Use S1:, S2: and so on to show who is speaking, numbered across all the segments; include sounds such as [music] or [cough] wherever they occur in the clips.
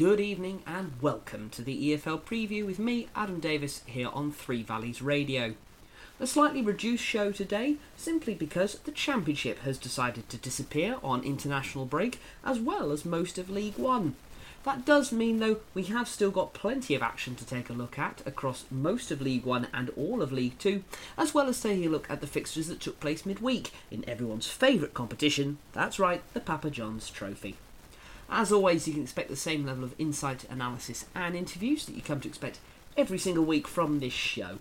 S1: Good evening and welcome to the EFL preview with me, Adam Davis, here on Three Valleys Radio. A slightly reduced show today, simply because the Championship has decided to disappear on international break, as well as most of League One. That does mean, though, we have still got plenty of action to take a look at across most of League One and all of League Two, as well as taking a look at the fixtures that took place midweek in everyone's favourite competition that's right, the Papa John's Trophy. As always, you can expect the same level of insight, analysis, and interviews that you come to expect every single week from this show.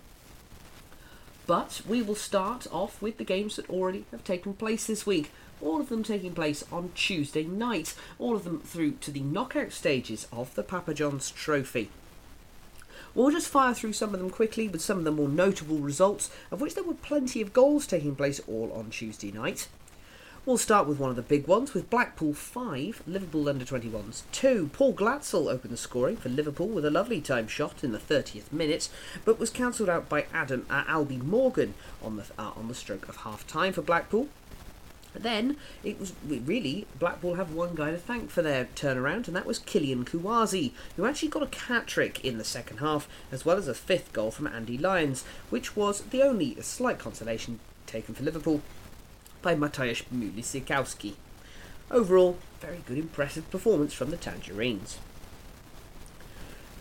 S1: But we will start off with the games that already have taken place this week. All of them taking place on Tuesday night, all of them through to the knockout stages of the Papa John's Trophy. We'll just fire through some of them quickly with some of the more notable results, of which there were plenty of goals taking place all on Tuesday night. We'll start with one of the big ones with Blackpool 5, Liverpool under 21s 2. Paul Glatzel opened the scoring for Liverpool with a lovely time shot in the 30th minute, but was cancelled out by Adam uh, Albie Morgan on the uh, on the stroke of half time for Blackpool. Then it was really Blackpool have one guy to thank for their turnaround, and that was Kylian Kouassi, who actually got a hat trick in the second half, as well as a fifth goal from Andy Lyons, which was the only slight consolation taken for Liverpool by Mateusz Musialowski. Overall, very good, impressive performance from the Tangerines.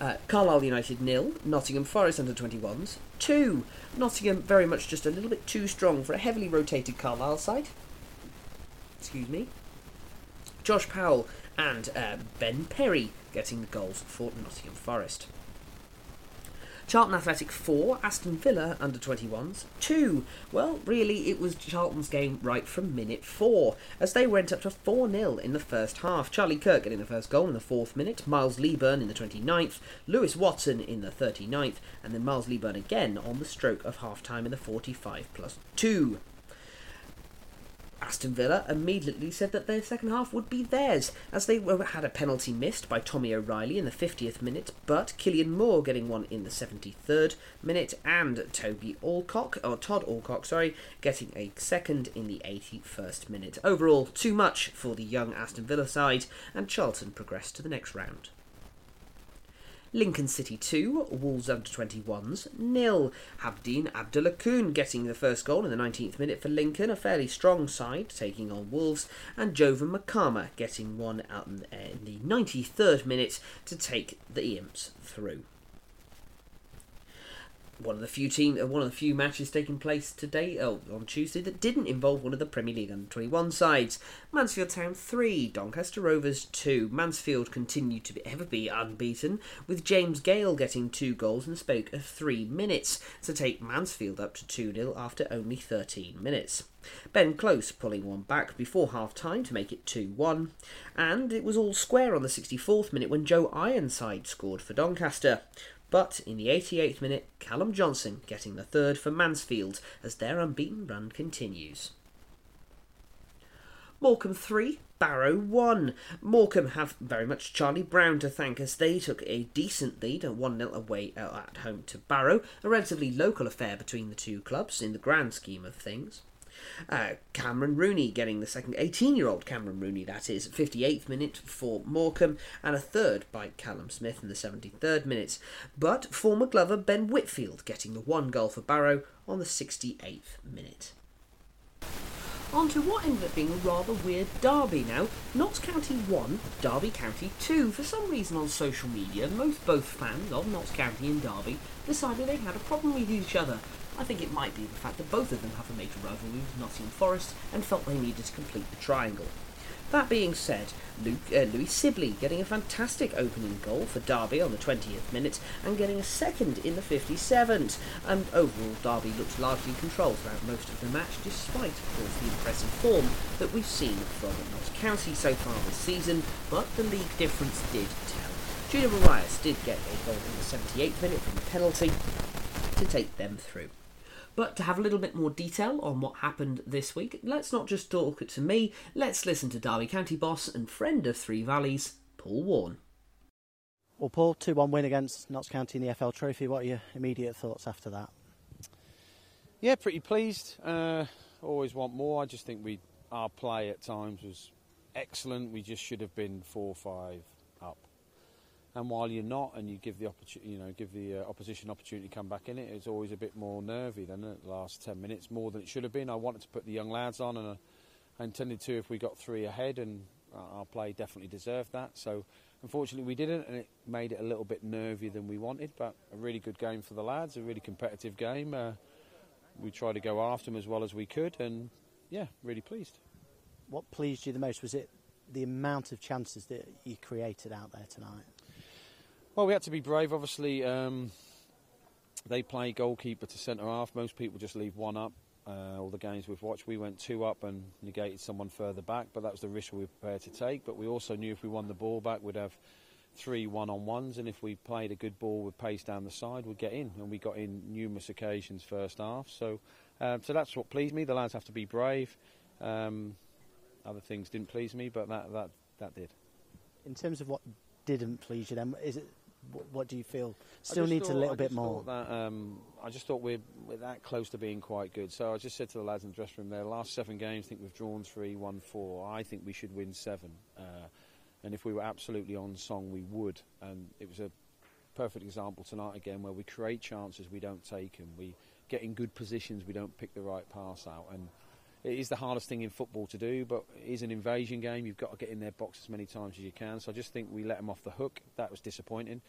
S1: Uh, Carlisle United nil, Nottingham Forest under 21s 2. Nottingham very much just a little bit too strong for a heavily rotated Carlisle side. Excuse me. Josh Powell and uh, Ben Perry getting the goals for Nottingham Forest. Charlton Athletic 4, Aston Villa under 21s 2. Well, really, it was Charlton's game right from minute 4, as they went up to 4 0 in the first half. Charlie Kirk getting the first goal in the 4th minute, Miles Leaburn in the 29th, Lewis Watson in the 39th, and then Miles Leaburn again on the stroke of half time in the 45 plus 2. Aston Villa immediately said that their second half would be theirs, as they had a penalty missed by Tommy O'Reilly in the 50th minute, but Killian Moore getting one in the 73rd minute, and Toby Alcock, or Todd Alcock, sorry, getting a second in the 81st minute. Overall, too much for the young Aston Villa side, and Charlton progressed to the next round. Lincoln City 2, Wolves under 21s nil. Habdeen Abdullah Khoon getting the first goal in the 19th minute for Lincoln, a fairly strong side taking on Wolves, and Jovon Makama getting one out in the 93rd minute to take the Imps through one of the few team, uh, one of the few matches taking place today, oh, on Tuesday, that didn't involve one of the Premier League under 21 sides. Mansfield Town 3, Doncaster Rovers 2. Mansfield continued to be, ever be unbeaten, with James Gale getting two goals in the space of three minutes to take Mansfield up to 2 0 after only 13 minutes. Ben Close pulling one back before half time to make it 2 1, and it was all square on the 64th minute when Joe Ironside scored for Doncaster. But in the 88th minute, Callum Johnson getting the third for Mansfield as their unbeaten run continues. Morecambe 3, Barrow 1. Morecambe have very much Charlie Brown to thank as they took a decent lead a 1 0 away at home to Barrow, a relatively local affair between the two clubs in the grand scheme of things. Uh, Cameron Rooney getting the second, 18 year old Cameron Rooney, that is, 58th minute for Morecambe, and a third by Callum Smith in the 73rd minute. But former Glover Ben Whitfield getting the one goal for Barrow on the 68th minute. On to what ended up being a rather weird derby now. Notts County 1, Derby County 2. For some reason on social media, most both fans of Notts County and Derby decided they had a problem with each other I think it might be the fact that both of them have a major rivalry with Nottingham Forest and felt they needed to complete the triangle. That being said, Luke, uh, Louie Sibley getting a fantastic opening goal for Derby on the 20th minute and getting a second in the 57th. And overall, Derby looked largely controlled throughout most of the match, despite, of course, the impressive form that we've seen from Notts County so far this season. But the league difference did tell. Junior Morias did get a goal in the 78th minute from a penalty to take them through. But to have a little bit more detail on what happened this week, let's not just talk it to me, let's listen to Derby County boss and friend of Three Valleys, Paul Warne.
S2: Well, Paul, 2 1 win against Notts County in the FL Trophy. What are your immediate thoughts after that?
S3: Yeah, pretty pleased. Uh, always want more. I just think we our play at times was excellent. We just should have been 4 5 up. And while you're not, and you give the opportunity, you know, give the uh, opposition opportunity to come back in it, it's always a bit more nervy than the last ten minutes, more than it should have been. I wanted to put the young lads on, and I intended to if we got three ahead, and our play definitely deserved that. So unfortunately we didn't, and it made it a little bit nervier than we wanted. But a really good game for the lads, a really competitive game. Uh, we tried to go after them as well as we could, and yeah, really pleased.
S2: What pleased you the most was it the amount of chances that you created out there tonight?
S3: Well, we had to be brave. Obviously, um, they play goalkeeper to centre half. Most people just leave one up. Uh, all the games we've watched, we went two up and negated someone further back, but that was the risk we were prepared to take. But we also knew if we won the ball back, we'd have three one-on-ones, and if we played a good ball with pace down the side, we'd get in. And we got in numerous occasions first half. So, um, so that's what pleased me. The lads have to be brave. Um, other things didn't please me, but that that that did.
S2: In terms of what didn't please you, then is it what do you feel still needs
S3: thought,
S2: a little bit more?
S3: That, um, I just thought we're, we're that close to being quite good. So I just said to the lads in the dressing room there, last seven games, I think we've drawn three, won four. I think we should win seven. Uh, and if we were absolutely on song, we would. And it was a perfect example tonight again where we create chances, we don't take them. We get in good positions, we don't pick the right pass out. And it is the hardest thing in football to do, but it is an invasion game. You've got to get in their box as many times as you can. So I just think we let them off the hook. That was disappointing.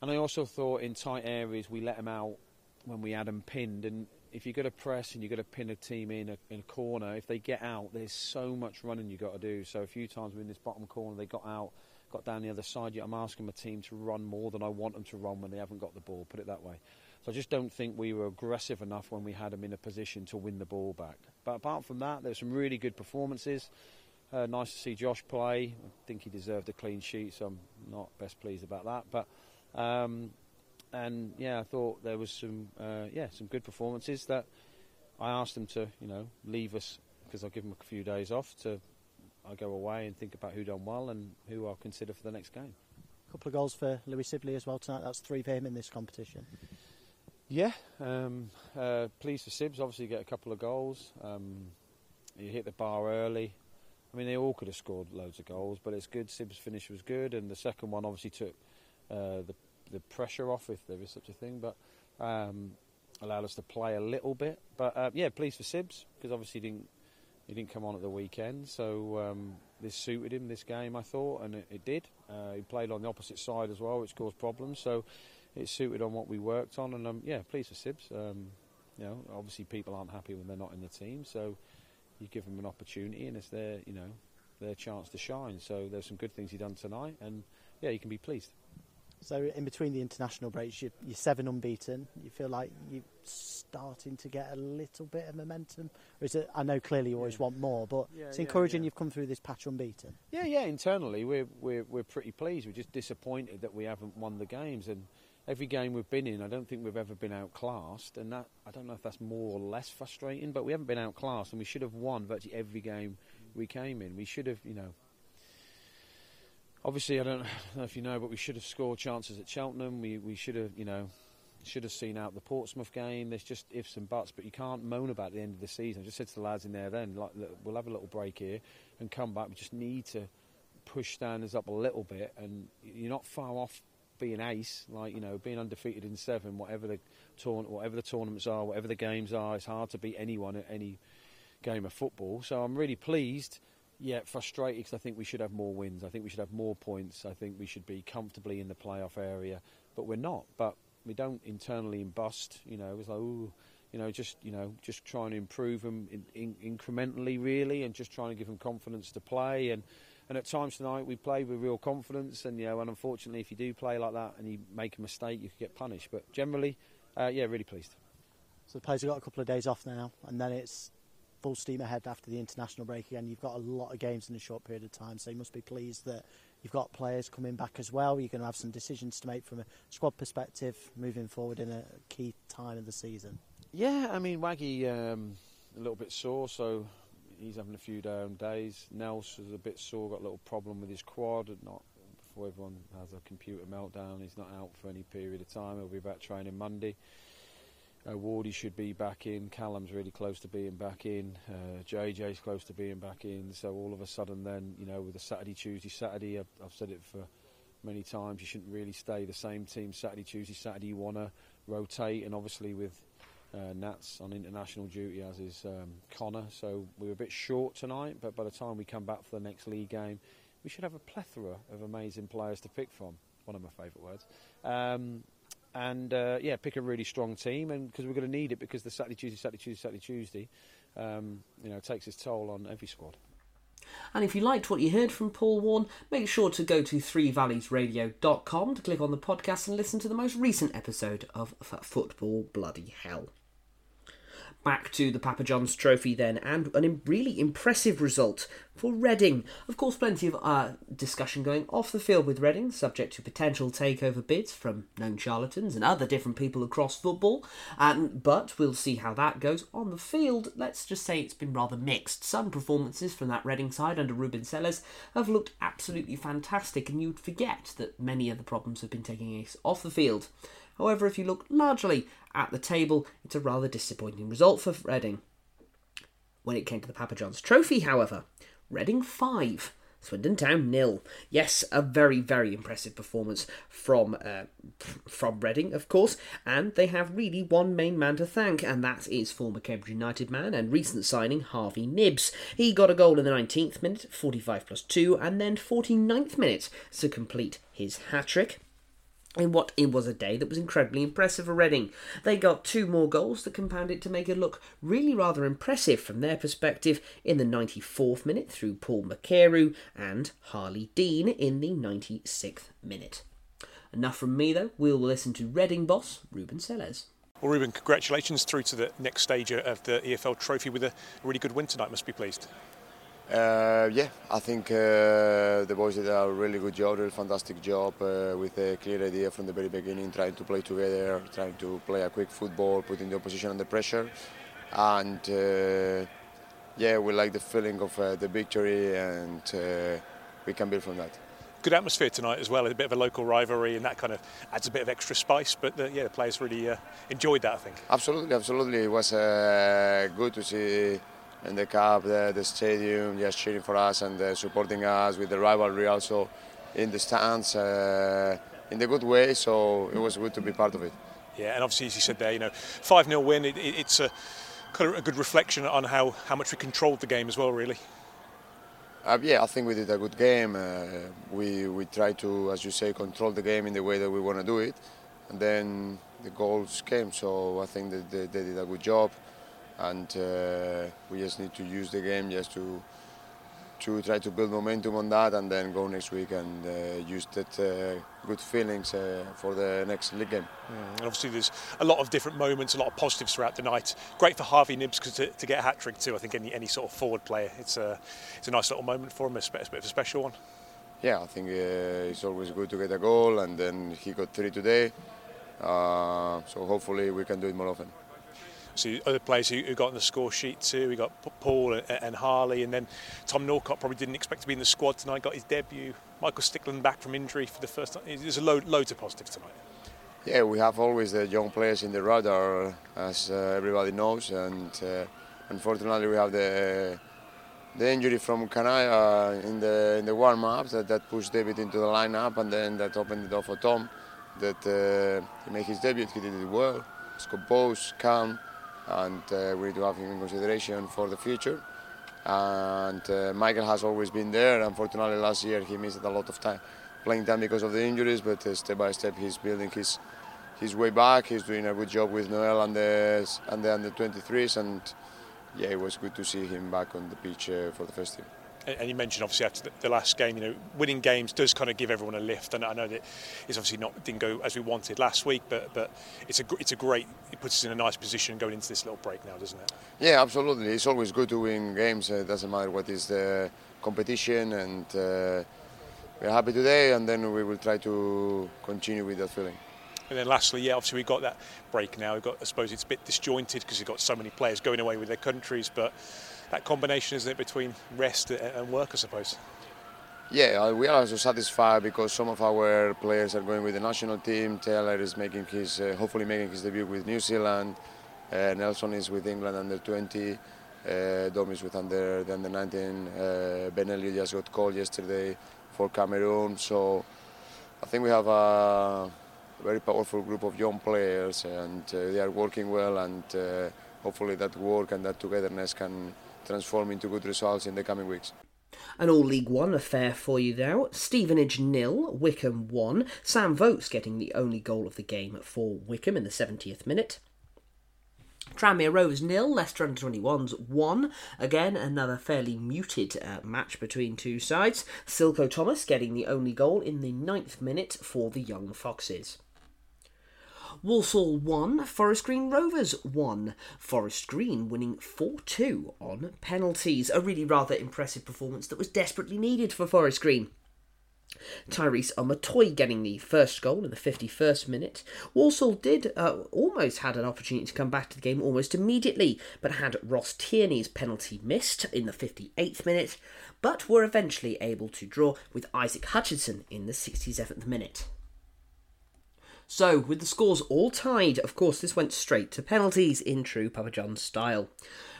S3: And I also thought in tight areas we let them out when we had them pinned. And if you've got to press and you've got to pin a team in a, in a corner, if they get out, there's so much running you've got to do. So a few times we're in this bottom corner, they got out, got down the other side. I'm asking my team to run more than I want them to run when they haven't got the ball, put it that way. So I just don't think we were aggressive enough when we had them in a position to win the ball back. But apart from that, there were some really good performances. Uh, nice to see Josh play. I think he deserved a clean sheet, so I'm not best pleased about that. But um, and yeah, I thought there was some uh, yeah some good performances that I asked them to you know leave us because I'll give them a few days off to I go away and think about who done well and who I'll consider for the next game.
S2: A couple of goals for Louie Sibley as well tonight. That's three for him in this competition.
S3: Yeah, um, uh, pleased for Sibs. Obviously, get a couple of goals. Um, hit the bar early. I mean, they all could have scored loads of goals, but it's good. Sibs' finish was good, and the second one obviously took uh, the the pressure off, if there is such a thing, but um, allowed us to play a little bit. But uh, yeah, pleased for Sibs because obviously he didn't he didn't come on at the weekend, so um, this suited him this game, I thought, and it, it did. Uh, he played on the opposite side as well, which caused problems. So it suited on what we worked on, and um, yeah, pleased for Sibs. Um, you know, obviously people aren't happy when they're not in the team, so you give them an opportunity, and it's their you know their chance to shine. So there's some good things he done tonight, and yeah, you can be pleased.
S2: So in between the international breaks, you're, you're, seven unbeaten. You feel like you're starting to get a little bit of momentum, or is it? I know clearly you always yeah. want more, but yeah, it's encouraging yeah, you've come through this patch unbeaten.
S3: Yeah, yeah. Internally, we're we're we're pretty pleased. We're just disappointed that we haven't won the games, and every game we've been in, I don't think we've ever been outclassed, and that I don't know if that's more or less frustrating, but we haven't been outclassed, and we should have won virtually every game we came in. We should have, you know obviously, I don't know if you know, but we should have scored chances at Cheltenham. We we should have, you know, should have seen out the Portsmouth game. There's just ifs and buts, but you can't moan about the end of the season. I just said to the lads in there then, like, look, we'll have a little break here and come back. We just need to push standards up a little bit, and you're not far off being ace, like you know, being undefeated in seven, whatever the tourn- whatever the tournaments are, whatever the games are. It's hard to beat anyone at any game of football. So I'm really pleased yeah, frustrated because I think we should have more wins. I think we should have more points. I think we should be comfortably in the playoff area, but we're not. But we don't internally embust. You know, it's like ooh, you know, just you know, just trying to improve them in, in, incrementally, really, and just trying to give them confidence to play. And and at times tonight we played with real confidence. And you know, and unfortunately, if you do play like that and you make a mistake, you could get punished. But generally, uh, yeah, really pleased.
S2: So the players have got a couple of days off now, and then it's full steam ahead after the international break again. You've got a lot of games in a short period of time, so you must be pleased that you've got players coming back as well. You're going to have some decisions to make from a squad perspective moving forward in a key time of the season.
S3: Yeah, I mean, Waggy um, a little bit sore, so he's having a few down days. Nels is a bit sore, got a little problem with his quad. Not before everyone has a computer meltdown. He's not out for any period of time. He'll be back training Monday. Uh, Wardy should be back in. Callum's really close to being back in. Uh, JJ's close to being back in. So all of a sudden, then you know, with a Saturday, Tuesday, Saturday, I've, I've said it for many times. You shouldn't really stay the same team Saturday, Tuesday, Saturday. You want to rotate, and obviously with uh, Nats on international duty, as is um, Connor. So we were a bit short tonight, but by the time we come back for the next league game, we should have a plethora of amazing players to pick from. One of my favourite words. Um, and uh, yeah, pick a really strong team, and because we're going to need it, because the Saturday, Tuesday, Saturday, Tuesday, Saturday, Tuesday, um, you know, takes its toll on every squad.
S1: And if you liked what you heard from Paul Warne, make sure to go to threevalleysradio.com to click on the podcast and listen to the most recent episode of Football Bloody Hell back to the Papa John's Trophy then, and a really impressive result for Reading. Of course, plenty of uh, discussion going off the field with Reading, subject to potential takeover bids from known charlatans and other different people across football. Um, but we'll see how that goes. On the field, let's just say it's been rather mixed. Some performances from that Reading side under Ruben Selles have looked absolutely fantastic, and you'd forget that many of the problems have been taking place off the field. However, if you look largely at the table, it's a rather disappointing result for Reading. When it came to the Papa John's Trophy, however, Reading 5, Swindon Town nil. Yes, a very very impressive performance from uh, from Reading, of course, and they have really one main man to thank, and that is former Cambridge United man and recent signing Harvey Knibbs. He got a goal in the 19th minute, 45 plus 2, and then 49th minute to complete his hat trick in what it was a day that was incredibly impressive for Reading. They got two more goals that compounded to make it look really rather impressive from their perspective in the 94th minute through Paul Mukairu and Harley Dean in the 96th minute. Enough from me though, we'll listen to Reading boss Ruben Selles.
S4: Well, Ruben, congratulations through to the next stage of the EFL Trophy with a really good win tonight. Must be pleased.
S5: Uh, yeah, I think uh, the boys did a really good job, a fantastic job uh, with a clear idea from the very beginning, trying to play together, trying to play a quick football, putting the opposition under pressure. And uh, yeah, we like the feeling of uh, the victory and uh, we can build from that.
S4: Good atmosphere tonight as well, a bit of a local rivalry and that kind of adds a bit of extra spice. But the, yeah, the players really enjoyed that, I think.
S5: Absolutely, absolutely. It was good to see in the cup, the, the stadium, just cheering for us and uh, supporting us with the rivalry also in the stands uh, in the good way. So it was good to be part of it.
S4: Yeah, and obviously, as you said there, you know, 5 0 win, it, it, it's a kind of a good reflection on how, how much we controlled the game as well, really.
S5: Uh, yeah, I think we did a good game. Uh, we we tried to, as you say, control the game in the way that we want to do it, and then the goals came. So I think that they, they did a good job and uh, we just need to use the game just to to try to build momentum on that and then go next week and uh, use that uh, good feelings uh, for the next league game.
S4: Mm. And obviously, there's a lot of different moments, a lot of positives throughout the night. Great for Harvey Knibbs to, to get a hat trick too. I think any, any sort of forward player, it's a it's a nice little moment for him, a, a bit of a special one.
S5: Yeah, I think uh, it's always good to get a goal, and then he got three today. Uh, so hopefully we can do it more often
S4: see other players who, who got on the score sheet too. We got Paul and, and, Harley, and then Tom Norcott probably didn't expect to be in the squad tonight. Got his debut. Michael Stickland back from injury for the first time. There's a load, loads of positives tonight.
S5: Yeah, we have always the young players in the radar, as uh, everybody knows, and uh, unfortunately we have the the injury from Kanaya in the in the warm up that, that pushed David into the lineup, and then that opened the door for Tom. That uh, he made his debut. He did it well. He's composed, calm and uh, we need to have him in consideration for the future. And uh, Michael has always been there. Unfortunately, last year he missed a lot of time playing time because of the injuries, but uh, step by step he's building his his way back. He's doing a good job with Noel and the and the under 23s, and yeah, it was good to see him back on the pitch uh, for the first team
S4: and you mentioned obviously after the last game, you know, winning games does kind of give everyone a lift. And I know that it's obviously not didn't go as we wanted last week, but but it's a it's a great it puts us in a nice position going into this little break now, doesn't it?
S5: Yeah, absolutely. It's always good to win games. It doesn't matter what is the competition, and uh, we're happy today, and then we will try to continue with that feeling.
S4: And then lastly, yeah, obviously we've got that break now. We've got, I suppose it's a bit disjointed because we've got so many players going away with their countries, but that combination, isn't it, between rest and work, I suppose?
S5: Yeah, uh, we are also satisfied because some of our players are going with the national team. Taylor is making his, uh, hopefully making his debut with New Zealand. Uh, Nelson is with England under 20. Uh, Dom is with under the under 19. Uh, Ben Elliott just got called yesterday for Cameroon. So I think we have a very powerful group of young players, and uh, they are working well, and uh, hopefully that work and that togetherness can transform into good results in the coming weeks.
S1: An all League One affair for you now. Stevenage nil, Wycombe one. Sam Vokes getting the only goal of the game for Wycombe in the 70th minute. Tranmere Rovers nil, Leicester under 21s 1. Again, another fairly muted uh, match between two sides. Silko Thomas getting the only goal in the ninth minute for the Young Foxes. Walsall 1, Forest Green Rovers 1. Forest Green winning 4 2 on penalties. A really rather impressive performance that was desperately needed for Forest Green. Tyrese Omotoye getting the first goal in the 51st minute. Walsall did uh, almost had an opportunity to come back to the game almost immediately, but had Ross Tierney's penalty missed in the 58th minute, but were eventually able to draw with Isaac Hutchinson in the 67th minute. So, with the scores all tied, of course, this went straight to penalties in true Papa John's style.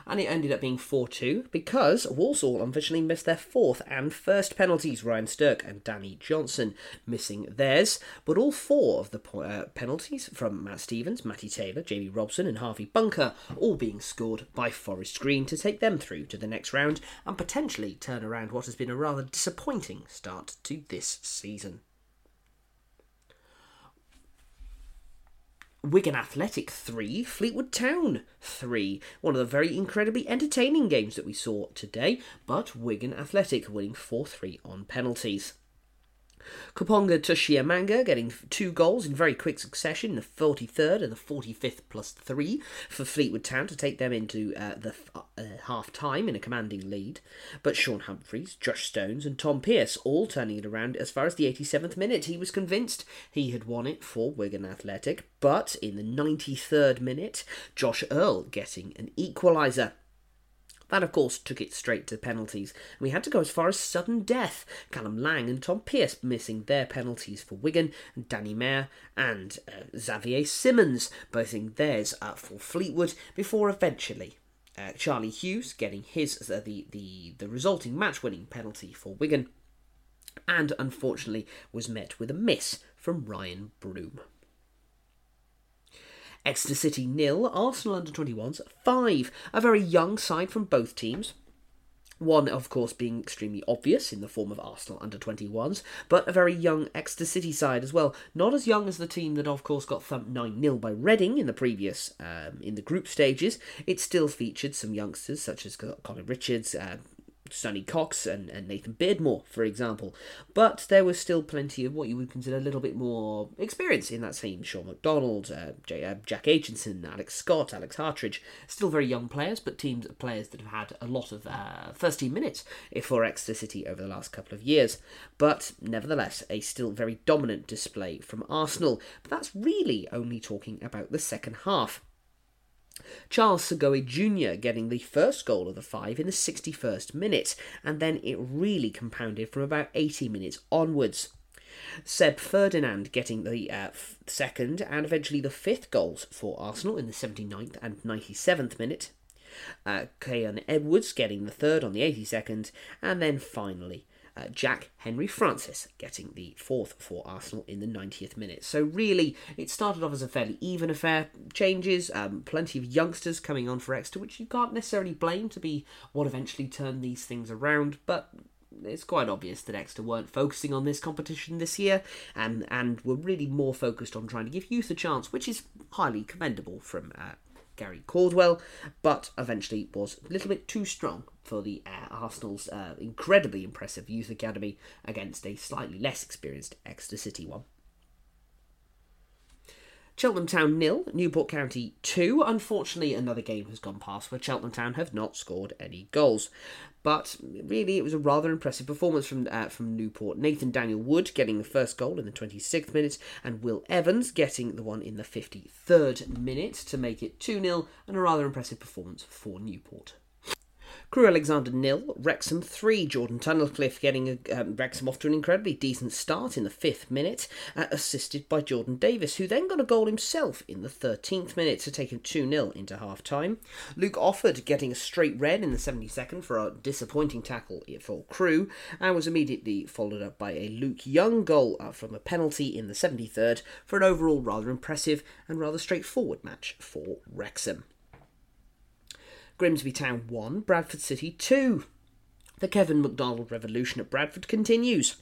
S1: And it ended up being 4 2 because Walsall unfortunately missed their fourth and first penalties. Ryan Stirk and Danny Johnson missing theirs. But all four of the uh, penalties from Matt Stevens, Matty Taylor, Jamie Robson, and Harvey Bunker all being scored by Forest Green to take them through to the next round and potentially turn around what has been a rather disappointing start to this season. Wigan Athletic 3, Fleetwood Town 3. One of the very incredibly entertaining games that we saw today, but Wigan Athletic winning 4 3 on penalties. Kaponga Tushiamanga getting two goals in very quick succession, the 43rd and the 45th plus three for Fleetwood Town to take them into uh, the uh, half time in a commanding lead. But Sean Humphreys, Josh Stones, and Tom Pearce all turning it around as far as the 87th minute. He was convinced he had won it for Wigan Athletic, but in the 93rd minute, Josh Earl getting an equaliser. That, of course, took it straight to penalties, we had to go as far as sudden death. Callum Lang and Tom Pearce missing their penalties for Wigan, and Danny Mayor and uh, Xavier Simons both in theirs uh, for Fleetwood, before eventually uh, Charlie Hughes getting his uh, the, the the resulting match-winning penalty for Wigan, and unfortunately was met with a miss from Ryan Broom. Exeter City nil, Arsenal under 21s 5. A very young side from both teams. One, of course, being extremely obvious in the form of Arsenal under 21s, but a very young Exeter City side as well. Not as young as the team that, of course, got thumped 9 0 by Reading in the previous, um, in the group stages. It still featured some youngsters such as Colin Richards, uh, Sonny Cox and, and Nathan Beardmore, for example. But there was still plenty of what you would consider a little bit more experience in that team. Sean McDonald, uh, J- uh, Jack Aitchison, Alex Scott, Alex Hartridge. Still very young players, but teams players that have had a lot of uh, first team minutes for Exeter City over the last couple of years. But nevertheless, a still very dominant display from Arsenal. But that's really only talking about the second half. Charles Sagoe Jr. getting the first goal of the five in the 61st minute, and then it really compounded from about 80 minutes onwards. Seb Ferdinand getting the uh, f- second and eventually the fifth goals for Arsenal in the 79th and 97th minute. Uh, Edwards getting the third on the 82nd, and then finally uh, Jack Henry Francis getting the fourth for Arsenal in the 90th minute. So, really, it started off as a fairly even affair. Changes, um, plenty of youngsters coming on for Exeter, which you can't necessarily blame to be what eventually turned these things around, but it's quite obvious that Exeter weren't focusing on this competition this year and, and were really more focused on trying to give youth a chance, which is highly commendable from uh, Gary Caldwell, but eventually was a little bit too strong for the uh, Arsenal's uh, incredibly impressive youth academy against a slightly less experienced Exeter City one. Cheltenham Town nil, Newport County two. Unfortunately, another game has gone past where Cheltenham Town have not scored any goals. But really, it was a rather impressive performance from uh, from Newport. Nathan Daniel Wood getting the first goal in the 26th minute, and Will Evans getting the one in the 53rd minute to make it 2 0, and a rather impressive performance for Newport. Crewe Alexandra nil, Wrexham three. Jordan Tunnicliffe getting a, um, Wrexham off to an incredibly decent start in the fifth minute, uh, assisted by Jordan Davis, who then got a goal himself in the 13th minute to take him 2 0 into half time. Luke Offord getting a straight red in the 72nd for a disappointing tackle for Crewe, and was immediately followed up by a Luke Young goal uh, from a penalty in the 73rd for an overall rather impressive and rather straightforward match for Wrexham. Grimsby Town 1, Bradford City 2. The Kevin McDonald revolution at Bradford continues,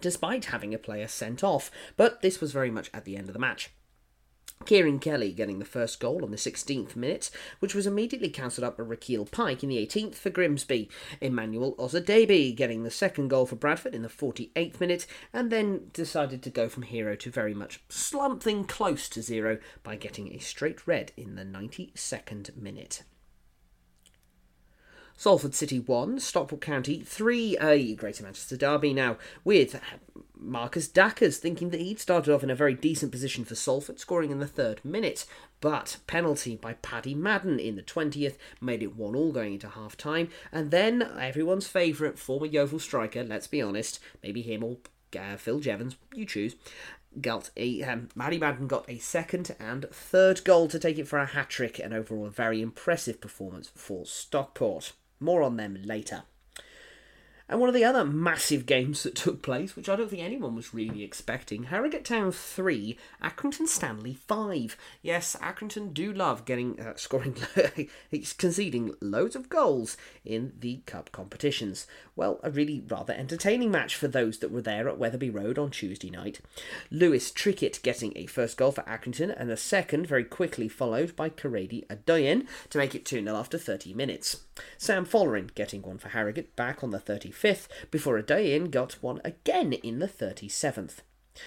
S1: despite having a player sent off, but this was very much at the end of the match. Ciaran Kelly getting the first goal on the 16th minute, which was immediately cancelled up by Rekeil Pyke in the 18th for Grimsby. Emmanuel Osadebe getting the second goal for Bradford in the 48th minute, and then decided to go from hero to very much something close to zero by getting a straight red in the 92nd minute. Salford City 1, Stockport County 3, a Greater Manchester Derby now, with Marcus Dackers thinking that he'd started off in a very decent position for Salford, scoring in the third minute. But penalty by Paddy Madden in the 20th made it 1 all going into half time. And then everyone's favourite former Yeovil striker, let's be honest, maybe him or uh, Phil Jevons, you choose, got a um, Madden got a second and third goal to take it for a hat trick, and overall a very impressive performance for Stockport. More on them later. And one of the other massive games that took place, which I don't think anyone was really expecting, Harrogate Town 3, Accrington Stanley 5. Yes, Accrington do love getting uh, scoring, [laughs] conceding loads of goals in the cup competitions. Well, a really rather entertaining match for those that were there at Wetherby Road on Tuesday night. Lewis Trickett getting a first goal for Accrington and a second very quickly followed by Korede Adedoyin to make it 2 0 after 30 minutes. Sam Folarin getting one for Harrogate back on the 35th before Adedoyin got one again in the 37th.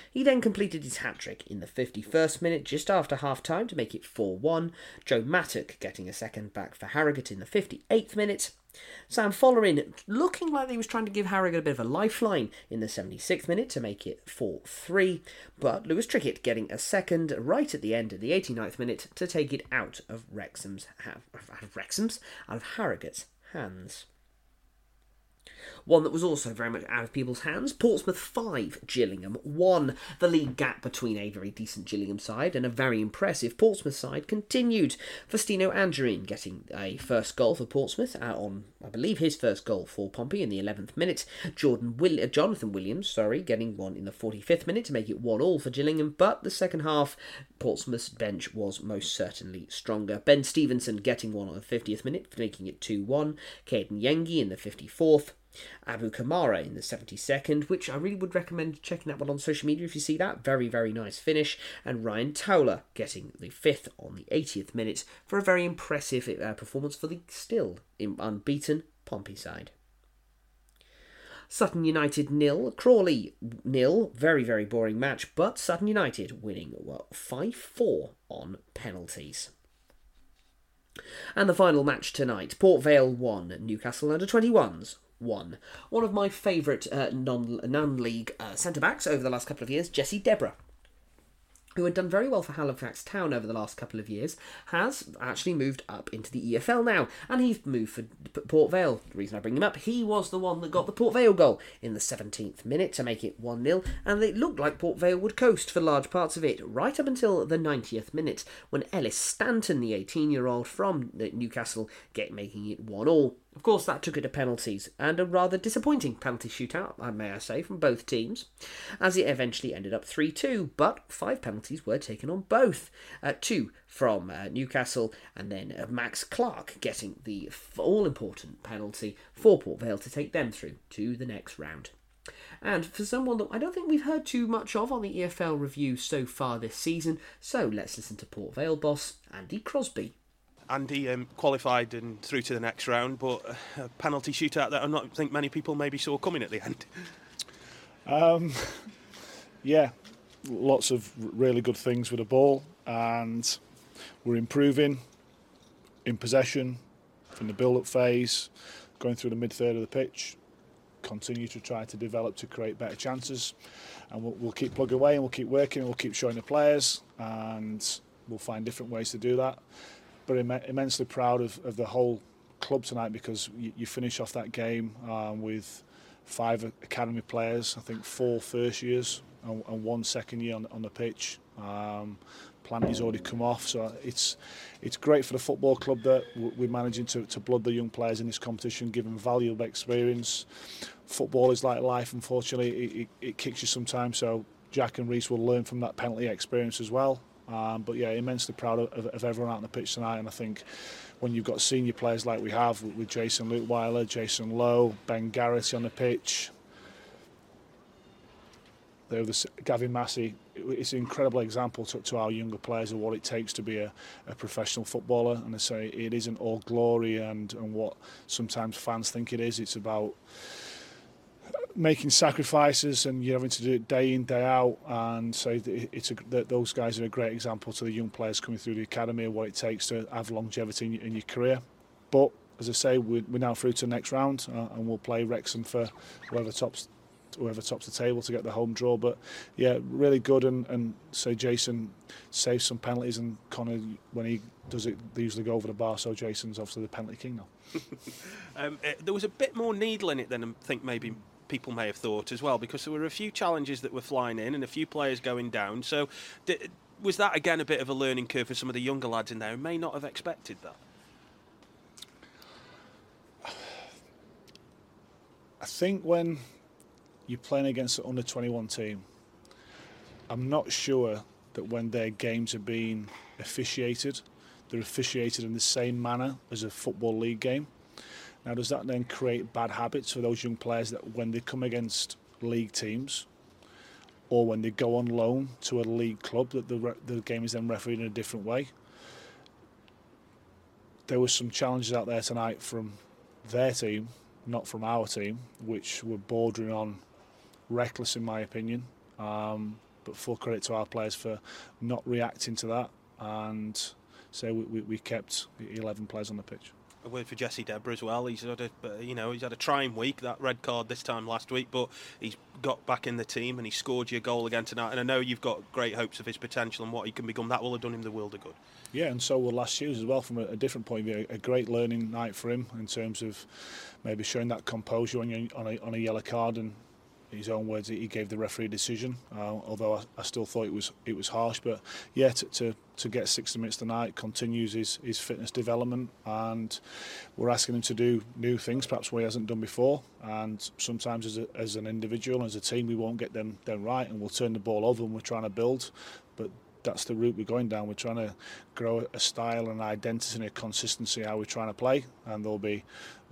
S1: He then completed his hat trick in the 51st minute just after half time to make it 4 1. Joe Mattock getting a second back for Harrogate in the 58th minute. Sam Folarin looking like he was trying to give Harrogate a bit of a lifeline in the 76th minute to make it 4 3, but Lewis Trickett getting a second right at the end of the 89th minute to take it out of Wrexham's, out of Wrexham's, out of Harrogate's hands. One that was also very much out of people's hands Portsmouth 5, Gillingham 1. The league gap between a very decent Gillingham side and a very impressive Portsmouth side continued. Faustino Anjorin getting a first goal for Portsmouth uh, on, I believe, his first goal for Pompey in the 11th minute. Jordan Will- uh, Jonathan Williams, sorry, getting one in the 45th minute to make it 1 all for Gillingham, but the second half, Portsmouth's bench was most certainly stronger. Ben Stevenson getting one on the 50th minute, making it 2 1. Caden Yengi in the 54th. Abu Kamara in the 72nd, which I really would recommend checking that one on social media if you see that. Very, very nice finish. And Ryan Towler getting the fifth on the 80th minute for a very impressive uh, performance for the still unbeaten Pompey side. Sutton United nil, Crawley nil. Very, very boring match, but Sutton United winning 5 4 on penalties. And the final match tonight Port Vale 1, Newcastle under 21s one. One of my favourite uh, non non league uh, centre backs over the last couple of years, Jesse Debrah who had done very well for Halifax Town over the last couple of years, has actually moved up into the EFL now, and he's moved for Port Vale. The reason I bring him up, he was the one that got the Port Vale goal in the 17th minute to make it 1 0, and it looked like Port Vale would coast for large parts of it, right up until the 90th minute, when Ellis Stanton, the 18 year old from Newcastle, get making it 1 all. Of course, that took it to penalties, and a rather disappointing penalty shootout, I may I say, from both teams, as it eventually ended up 3 2, but five penalties were taken on both. Uh, two from uh, Newcastle, and then uh, Max Clark getting the all important penalty for Port Vale to take them through to the next round. And for someone that I don't think we've heard too much of on the EFL review so far this season, so let's listen to Port Vale boss Andy Crosby.
S6: Andy um, qualified and through to the next round, but a penalty shootout that I don't think many people maybe saw coming at the end.
S7: Um, yeah, lots of really good things with the ball, and we're improving in possession from the build-up phase, going through the mid-third of the pitch. Continue to try to develop to create better chances, and we'll, we'll keep plugging away and we'll keep working. And we'll keep showing the players, and we'll find different ways to do that but Im- immensely proud of, of the whole club tonight because you, you finish off that game um, with five academy players, I think four first years and, and one second year on, on the pitch. Um, Planty's already come off, so it's it's great for the football club that we're managing to, to blood the young players in this competition, give them valuable experience. Football is like life, unfortunately, it, it, it kicks you sometimes, so Jack and Reese will learn from that penalty experience as well. Um, but yeah, immensely proud of, of everyone out on the pitch tonight, and I think when you've got senior players like we have with, with Jason Leutwiler, Jason Lowe, Ben Garrity on the pitch, was Gavin Massey. It's an incredible example to, to, our younger players of what it takes to be a, a, professional footballer. And I say it isn't all glory and, and what sometimes fans think it is. It's about making sacrifices and you're having to do it day in day out and so it's a, those guys are a great example to the young players coming through the academy of what it takes to have longevity in, your career but as I say we're, now through to the next round uh, and we'll play Wrexham for whoever tops whoever tops the table to get the home draw. But yeah, really good. And, and say Jason saves some penalties, and Connor, when he does it, they usually go over the bar. So Jason's obviously the penalty king now. [laughs]
S6: um, eh, there was a bit more needle in it than I think maybe people may have thought as well, because there were a few challenges that were flying in and a few players going down. So. was that again a bit of a learning curve for some of the younger lads in there who may not have expected that?
S7: I think when you're playing against an under 21 team. I'm not sure that when their games are being officiated, they're officiated in the same manner as a football league game. Now, does that then create bad habits for those young players that when they come against league teams or when they go on loan to a league club, that the, the game is then refereed in a different way? There were some challenges out there tonight from their team, not from our team, which were bordering on reckless in my opinion. Um, but full credit to our players for not reacting to that and so we, we, we kept 11 players on the pitch.
S6: A word for Jesse Debrah as well. He's had a you know he's had a trying week. That red card this time last week, but he's got back in the team and he scored you a goal again tonight. And I know you've got great hopes of his potential and what he can become. That will have done him the world of good.
S7: Yeah, and so will last year's as well from a, a different point of view. A, great learning night for him in terms of maybe showing that composure on, your, on, a, on a yellow card and his own words, he gave the referee a decision. Uh, although I, I, still thought it was it was harsh, but yeah, to, to, get 60 minutes tonight continues his, his fitness development, and we're asking him to do new things, perhaps what he hasn't done before. And sometimes as, a, as an individual, as a team, we won't get them them right, and we'll turn the ball over, and we're trying to build. But that's the route we're going down. We're trying to grow a style and identity and a consistency how we're trying to play, and there'll be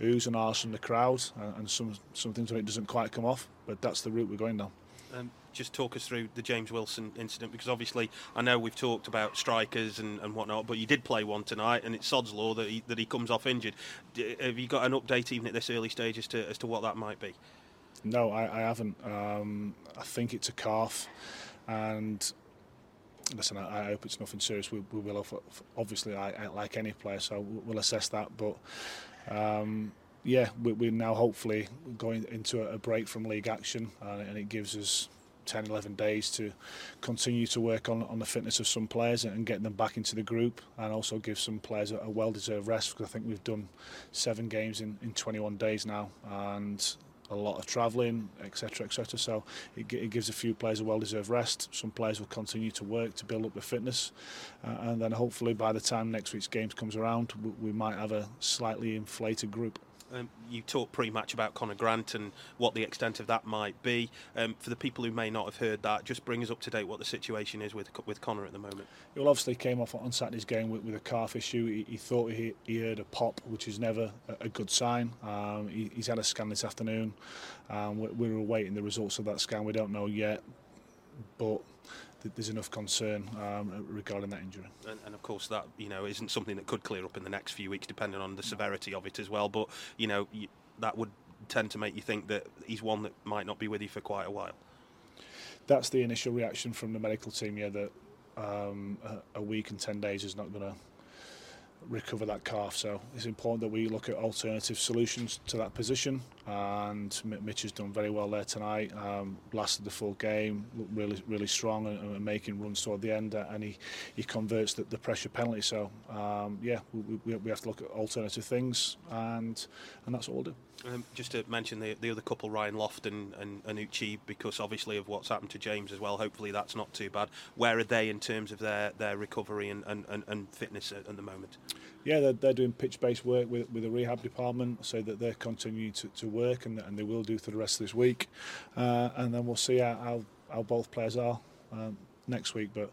S7: oohs and ahs from the crowd, and some some things when it doesn't quite come off. But that's the route we're going down.
S6: Um, just talk us through the James Wilson incident because obviously I know we've talked about strikers and, and whatnot, but you did play one tonight, and it's sod's law that he, that he comes off injured. have you got an update even at this early stage as to as to what that might be?
S7: No, I, I haven't. Um, I think it's a calf, and listen, I, I, hope it's nothing serious. We, we will, obviously, I, I, like any player, so we'll assess that. But um, yeah, we, are now hopefully going into a, break from league action, and it gives us 10, 11 days to continue to work on, on the fitness of some players and get them back into the group, and also give some players a, a well-deserved rest. Because I think we've done seven games in, in 21 days now, and a lot of travelling, etc., etc. So it, it, gives a few players a well-deserved rest. Some players will continue to work to build up the fitness, uh, and then hopefully by the time next week's games comes around, we, we might have a slightly inflated group.
S6: Um, you talked pre-match about Conor Grant and what the extent of that might be. Um, for the people who may not have heard that, just bring us up to date what the situation is with with Conor at the moment.
S7: Well, obviously came off on Saturday's game with, with a calf issue. He, he thought he, he, heard a pop, which is never a, a good sign. Um, he, he's had a scan this afternoon. Um, we're, we're awaiting the results of that scan. We don't know yet, but there's enough concern um, regarding that injury.
S6: And, and, of course, that you know isn't something that could clear up in the next few weeks, depending on the severity of it as well. But you know that would tend to make you think that he's one that might not be with you for quite a while.
S7: That's the initial reaction from the medical team. Yeah, that um, a, a week and ten days is not going to recover that calf. So it's important that we look at alternative solutions to that position. And Mitch has done very well there tonight. Um, lasted the full game, looked really really strong and, and making runs toward the end. And he, he converts the, the pressure penalty. So um, yeah, we, we, we have to look at alternative things, and and that's what we'll do.
S6: Um, just to mention the, the other couple, Ryan Loft and, and, Uchi, because obviously of what's happened to James as well. Hopefully that's not too bad. Where are they in terms of their, their recovery and, and, and, and fitness at, at, the moment?
S7: Yeah, they're, they're doing pitch-based work with, with the rehab department, so that they're continuing to, to work, and, and they will do for the rest of this week. Uh, and then we'll see how, how, how both players are. Um, next week, but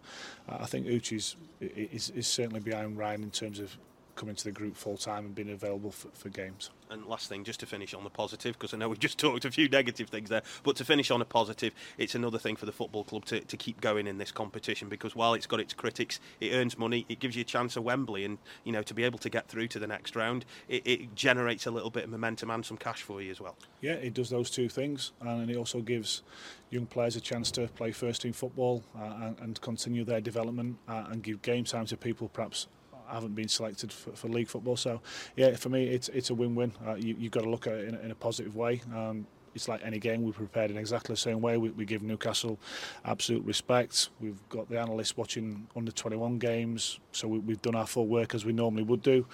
S7: I think Uchi's is, is certainly behind Ryan in terms of coming to the group full time and being available for, for games.
S6: And last thing, just to finish on the positive, because I know we've just [laughs] talked a few negative things there, but to finish on a positive, it's another thing for the football club to, to keep going in this competition because while it's got its critics, it earns money, it gives you a chance at Wembley, and you know to be able to get through to the next round, it, it generates a little bit of momentum and some cash for you as well.
S7: Yeah, it does those two things, and it also gives young players a chance to play first team football uh, and, and, continue their development uh, and give game time to people perhaps haven't been selected for, for league football. So, yeah, for me, it's it's a win-win. Uh, you, you've got to look at it in, in a positive way. Um, it's like any game we prepared in exactly the same way. We, we, give Newcastle absolute respect. We've got the analysts watching under 21 games, so we, have done our full work as we normally would do.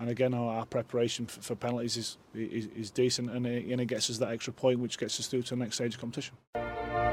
S7: And again, our, our preparation for, for, penalties is, is, is decent, and it, and it gets us that extra point, which gets us through to the next stage of competition.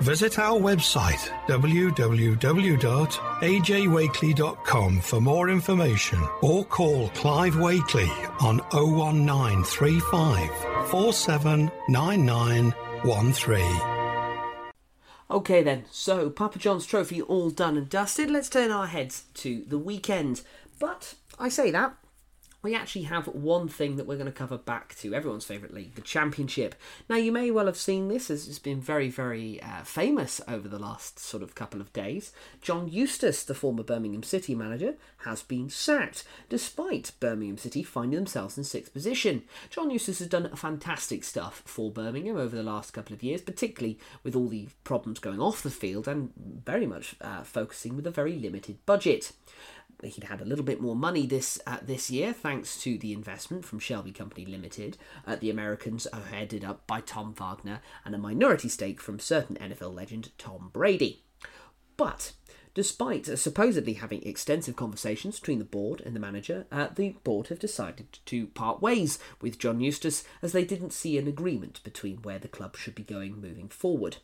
S8: Visit our website www.ajwakely.com for more information or call Clive Wakely on 01935 479913.
S1: Okay then, so Papa John's trophy all done and dusted. Let's turn our heads to the weekend. But I say that we actually have one thing that we're going to cover back to everyone's favourite league, the Championship. Now, you may well have seen this as it's been very, very uh, famous over the last sort of couple of days. John Eustace, the former Birmingham City manager, has been sacked, despite Birmingham City finding themselves in sixth position. John Eustace has done fantastic stuff for Birmingham over the last couple of years, particularly with all the problems going off the field and very much uh, focusing with a very limited budget he'd had a little bit more money this uh, this year thanks to the investment from Shelby Company Limited. Uh, the Americans are headed up by Tom Wagner and a minority stake from certain NFL legend Tom Brady. But despite supposedly having extensive conversations between the board and the manager, uh, the board have decided to part ways with John Eustace as they didn't see an agreement between where the club should be going moving forward.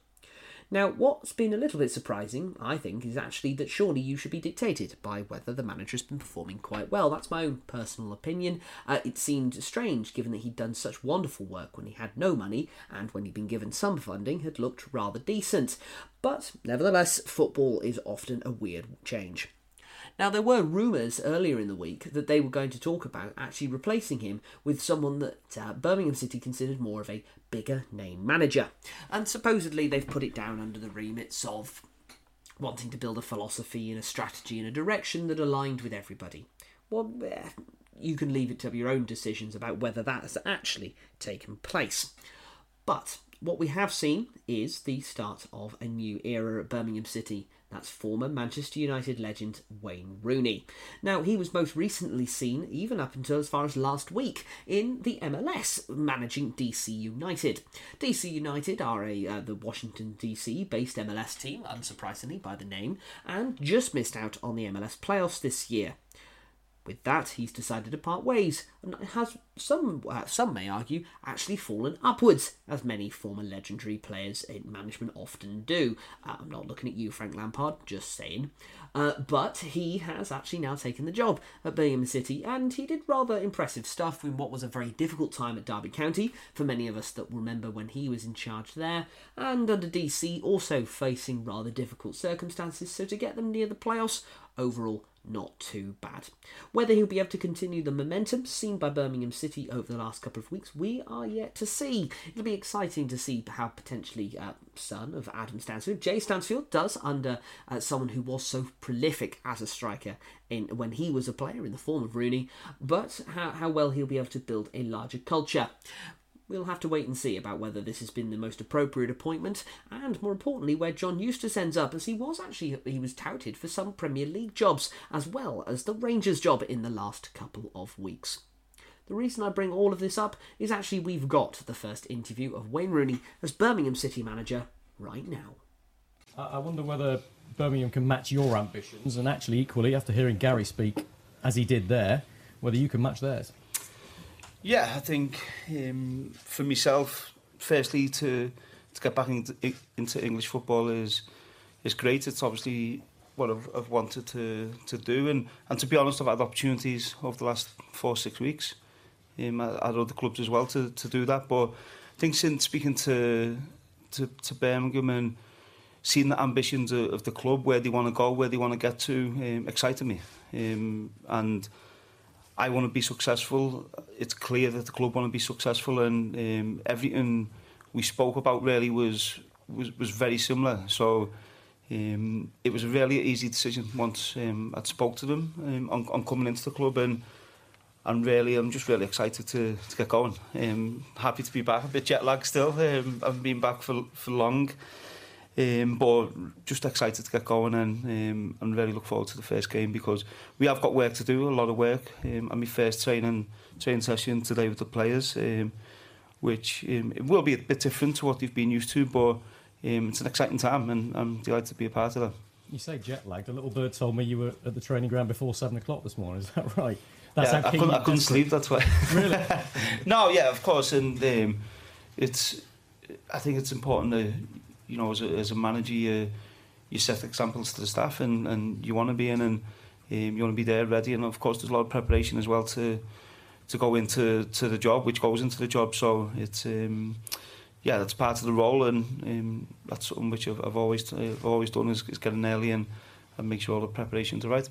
S1: Now, what's been a little bit surprising, I think, is actually that surely you should be dictated by whether the manager has been performing quite well. That's my own personal opinion. Uh, it seemed strange given that he'd done such wonderful work when he had no money and when he'd been given some funding had looked rather decent. But nevertheless, football is often a weird change. Now, there were rumours earlier in the week that they were going to talk about actually replacing him with someone that uh, Birmingham City considered more of a bigger name manager. And supposedly they've put it down under the remits of wanting to build a philosophy and a strategy and a direction that aligned with everybody. Well, eh, you can leave it to your own decisions about whether that has actually taken place. But what we have seen is the start of a new era at Birmingham City that's former Manchester United legend Wayne Rooney. Now, he was most recently seen, even up until as far as last week, in the MLS managing DC United. DC United are a uh, the Washington DC based MLS team, unsurprisingly by the name, and just missed out on the MLS playoffs this year. With that, he's decided to part ways, and has some uh, some may argue actually fallen upwards, as many former legendary players in management often do. Uh, I'm not looking at you, Frank Lampard, just saying. Uh, but he has actually now taken the job at Birmingham City, and he did rather impressive stuff in what was a very difficult time at Derby County for many of us that remember when he was in charge there, and under DC also facing rather difficult circumstances. So to get them near the playoffs, overall not too bad. Whether he'll be able to continue the momentum seen by Birmingham City over the last couple of weeks, we are yet to see. It'll be exciting to see how potentially uh, son of Adam Stansfield, Jay Stansfield, does under uh, someone who was so prolific as a striker in when he was a player in the form of Rooney, but how, how well he'll be able to build a larger culture. We'll have to wait and see about whether this has been the most appropriate appointment, and more importantly, where John Eustace ends up, as he was actually he was touted for some Premier League jobs as well as the Rangers job in the last couple of weeks. The reason I bring all of this up is actually we've got the first interview of Wayne Rooney as Birmingham City manager right now.
S9: I wonder whether Birmingham can match your ambitions, and actually, equally, after hearing Gary speak as he did there, whether you can match theirs.
S10: Yeah, I think um, for myself, firstly to to get back in, into English football is is great. It's obviously what I've, I've wanted to to do, and and to be honest, I've had opportunities over the last four six weeks um, at other clubs as well to to do that. But I think since speaking to to, to Birmingham and seeing the ambitions of, of the club, where they want to go, where they want to get to, um, excited me, um, and. I want to be successful. It's clear that the club want to be successful, and um, everything we spoke about really was was, was very similar. So um, it was a really easy decision once um, I'd spoke to them um, on, on coming into the club, and and really I'm just really excited to, to get going. Um, happy to be back. A bit jet lag still. Um, I've been back for for long. Um, but just excited to get going and um, and really look forward to the first game because we have got work to do, a lot of work. Um, and my first training training session today with the players, um, which um, it will be a bit different to what they've been used to, but um, it's an exciting time and I'm delighted to be a part of that.
S9: You say jet lagged. A little bird told me you were at the training ground before seven o'clock this morning. [laughs] Is that right?
S10: That's yeah, how I couldn't, I couldn't sleep. That's why. [laughs]
S9: really? [laughs]
S10: no, yeah, of course, and um, it's. I think it's important to, you know, as a, as a manager, you, you set examples to the staff and, and you want to be in and um, you want to be there ready. And of course, there's a lot of preparation as well to to go into to the job, which goes into the job. So it's um, yeah, that's part of the role, and um, that's something which I've, I've always I've always done is, is getting early and, and make sure all the preparations are right.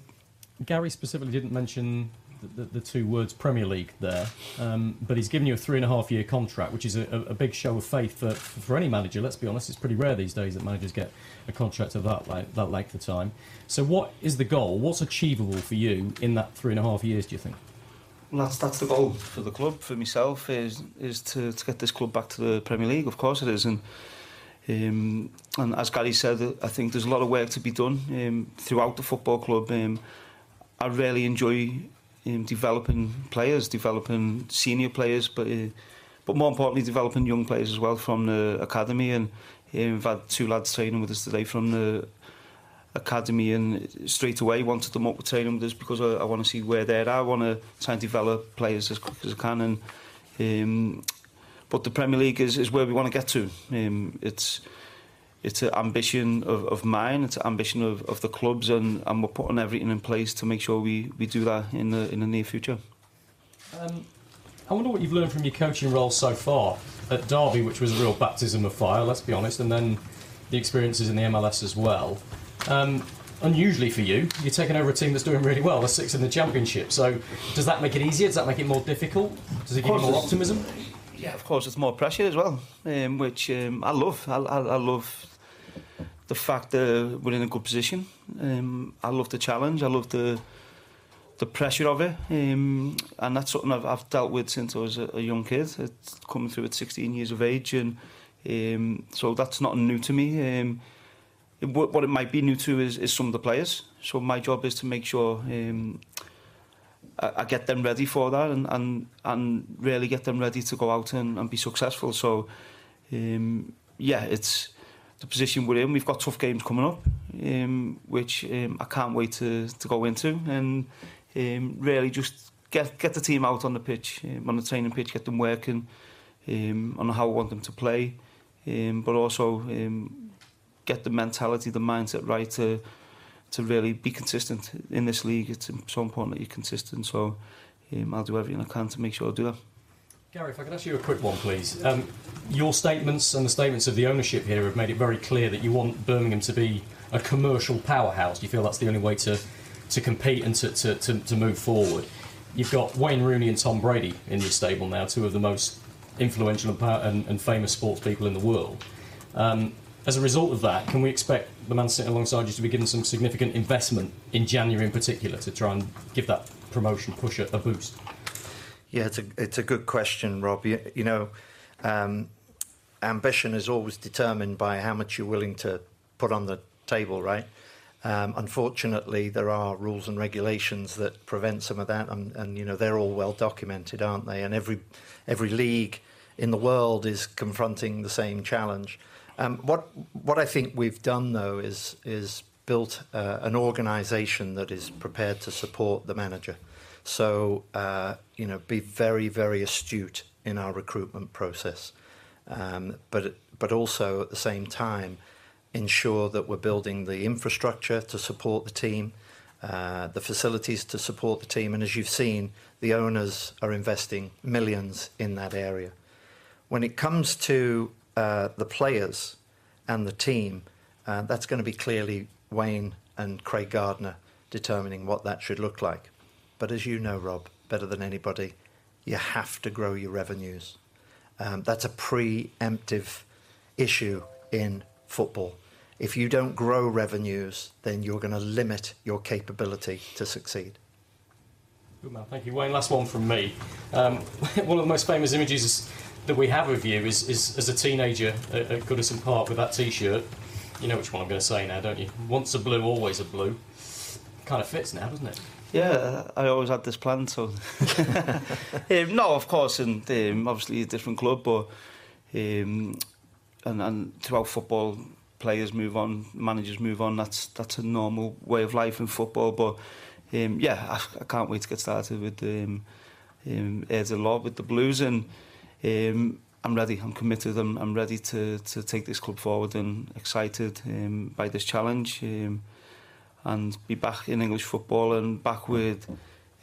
S9: Gary specifically didn't mention the, the, two words Premier League there, um, but he's given you a three and a half year contract, which is a, a big show of faith for, for any manager. Let's be honest, it's pretty rare these days that managers get a contract of that like, that length of time. So, what is the goal? What's achievable for you in that three and a half years? Do you think?
S10: Well, that's that's the goal for the club. For myself, is is to, to get this club back to the Premier League. Of course, it is, and um, and as Gary said, I think there's a lot of work to be done um, throughout the football club. Um, I really enjoy um, developing players, developing senior players, but uh, but more importantly, developing young players as well from the academy. And um, we've had two lads training with us today from the academy, and straight away wanted them up with training with us because I, I want to see where they're at. I want to try and develop players as quick as I can. And um, but the Premier League is, is where we want to get to. Um, it's it's an ambition of, of mine, it's an ambition of, of the clubs, and, and we're putting everything in place to make sure we, we do that in the in the near future.
S9: Um, I wonder what you've learned from your coaching role so far at Derby, which was a real baptism of fire, let's be honest, and then the experiences in the MLS as well. Um, unusually for you, you're taking over a team that's doing really well, they're sixth in the championship. So, does that make it easier? Does that make it more difficult? Does it give you more optimism?
S10: Yeah, of course, it's more pressure as well, um, which um, I love. I, I, I love the fact that we're in a good position. Um, I love the challenge. I love the the pressure of it, um, and that's something I've, I've dealt with since I was a, a young kid. It's coming through at 16 years of age, and um, so that's not new to me. Um, it, what it might be new to is, is some of the players. So my job is to make sure um, I, I get them ready for that, and, and and really get them ready to go out and, and be successful. So um, yeah, it's the position we're in. We've got tough games coming up, um, which um, I can't wait to, to go into and um, really just get get the team out on the pitch, um, on the training pitch, get them working um, on how I want them to play, um, but also um, get the mentality, the mindset right to to really be consistent in this league. It's so important that you're consistent. So um, I'll do everything I can to make sure I do that.
S9: Gary, if I could ask you a quick one, please. Um, your statements and the statements of the ownership here have made it very clear that you want Birmingham to be a commercial powerhouse. Do you feel that's the only way to, to compete and to, to, to, to move forward. You've got Wayne Rooney and Tom Brady in your stable now, two of the most influential and, and, and famous sports people in the world. Um, as a result of that, can we expect the man sitting alongside you to be given some significant investment in January in particular to try and give that promotion push a, a boost?
S11: Yeah, it's a, it's a good question, Rob. You, you know, um, ambition is always determined by how much you're willing to put on the table, right? Um, unfortunately, there are rules and regulations that prevent some of that, and, and you know they're all well documented, aren't they? And every every league in the world is confronting the same challenge. Um, what what I think we've done though is is built uh, an organisation that is prepared to support the manager. So uh, you know, be very very astute in our recruitment process, um, but but also at the same time ensure that we're building the infrastructure to support the team, uh, the facilities to support the team, and as you've seen, the owners are investing millions in that area. When it comes to uh, the players and the team, uh, that's going to be clearly Wayne and Craig Gardner determining what that should look like. But as you know, Rob, better than anybody, you have to grow your revenues. Um, that's a preemptive issue in football. If you don't grow revenues, then you're going to limit your capability to succeed.
S9: Good man, thank you. Wayne, last one from me. Um, [laughs] one of the most famous images that we have of you is, is as a teenager at, at Goodison Park with that T-shirt. You know which one I'm going to say now, don't you? Once a blue, always a blue. Kind of fits now, doesn't it?
S10: Yeah, I always had this plan. So, [laughs] um, no, of course, and um, obviously a different club, but um, and and throughout football, players move on, managers move on. That's that's a normal way of life in football. But um, yeah, I, I can't wait to get started with um, um, a lot with the Blues and. Um, I'm ready. I'm committed. I'm, I'm ready to, to take this club forward and excited um, by this challenge um, and be back in English football and back with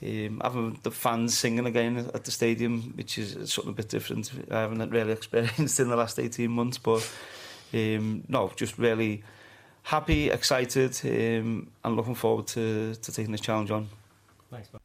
S10: um, having the fans singing again at the stadium, which is something a bit different. I haven't really [laughs] experienced in the last 18 months, but um, no, just really happy, excited, um, and looking forward to, to taking this challenge on.
S9: Thanks, man.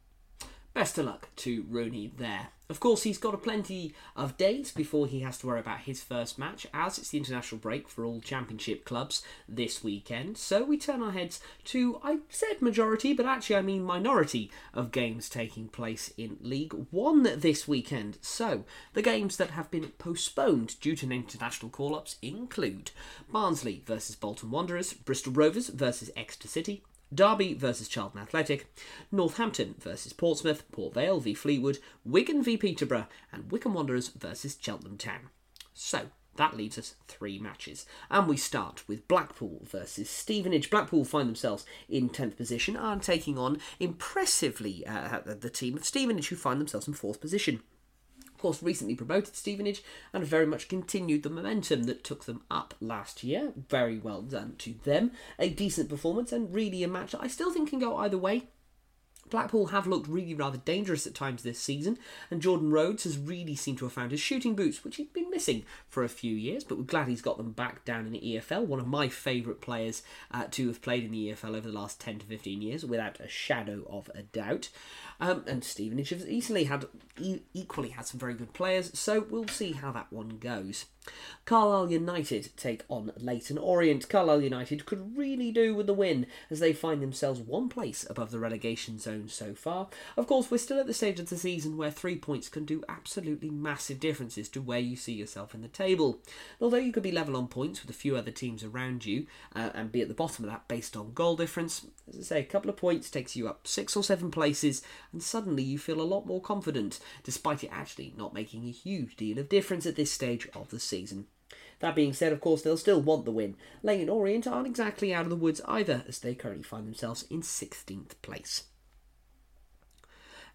S1: Best of luck to Rooney there. Of course, he's got a plenty of days before he has to worry about his first match, as it's the international break for all championship clubs this weekend. So we turn our heads to, I said majority, but actually I mean minority of games taking place in League One this weekend. So the games that have been postponed due to international call ups include Barnsley versus Bolton Wanderers, Bristol Rovers versus Exeter City, Derby versus Charlton Athletic, Northampton versus Portsmouth, Port Vale v Fleetwood, Wigan v Peterborough, and Wycombe Wanderers versus Cheltenham Town. So, that leaves us three matches. And we start with Blackpool versus Stevenage. Blackpool find themselves in 10th position and taking on impressively uh, the team of Stevenage, who find themselves in 4th position course, recently promoted Stevenage and very much continued the momentum that took them up last year. Very well done to them. A decent performance and really a match that I still think can go either way. Blackpool have looked really rather dangerous at times this season, and Jordan Rhodes has really seemed to have found his shooting boots, which he'd been missing for a few years, but we're glad he's got them back down in the EFL. One of my favourite players uh, to have played in the EFL over the last 10 to 15 years, without a shadow of a doubt. Um, and Stevenage has easily had equally had some very good players, so we'll see how that one goes. Carlisle United take on Leyton Orient. Carlisle United could really do with the win as they find themselves one place above the relegation zone so far. Of course, we're still at the stage of the season where three points can do absolutely massive differences to where you see yourself in the table. Although you could be level on points with a few other teams around you uh, and be at the bottom of that based on goal difference, as I say, a couple of points takes you up six or seven places, and suddenly you feel a lot more confident, despite it actually not making a huge deal of difference at this stage of the season. That being said, of course, they'll still want the win. Leyton Orient aren't exactly out of the woods either, as they currently find themselves in 16th place.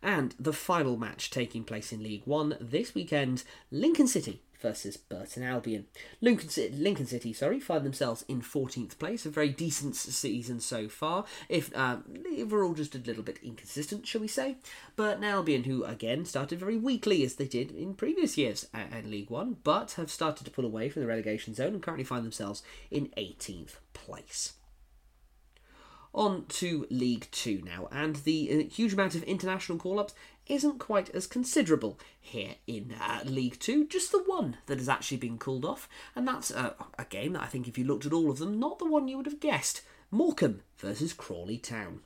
S1: And the final match taking place in League One this weekend Lincoln City versus Burton Albion. Lincoln City, Lincoln City, sorry, find themselves in 14th place. A very decent season so far. If uh, overall just a little bit inconsistent, shall we say? Burton Albion, who again started very weakly as they did in previous years at League One, but have started to pull away from the relegation zone and currently find themselves in 18th place. On to League Two now, and the uh, huge amount of international call ups isn't quite as considerable here in uh, League Two. Just the one that has actually been called off, and that's uh, a game that I think, if you looked at all of them, not the one you would have guessed Morecambe versus Crawley Town.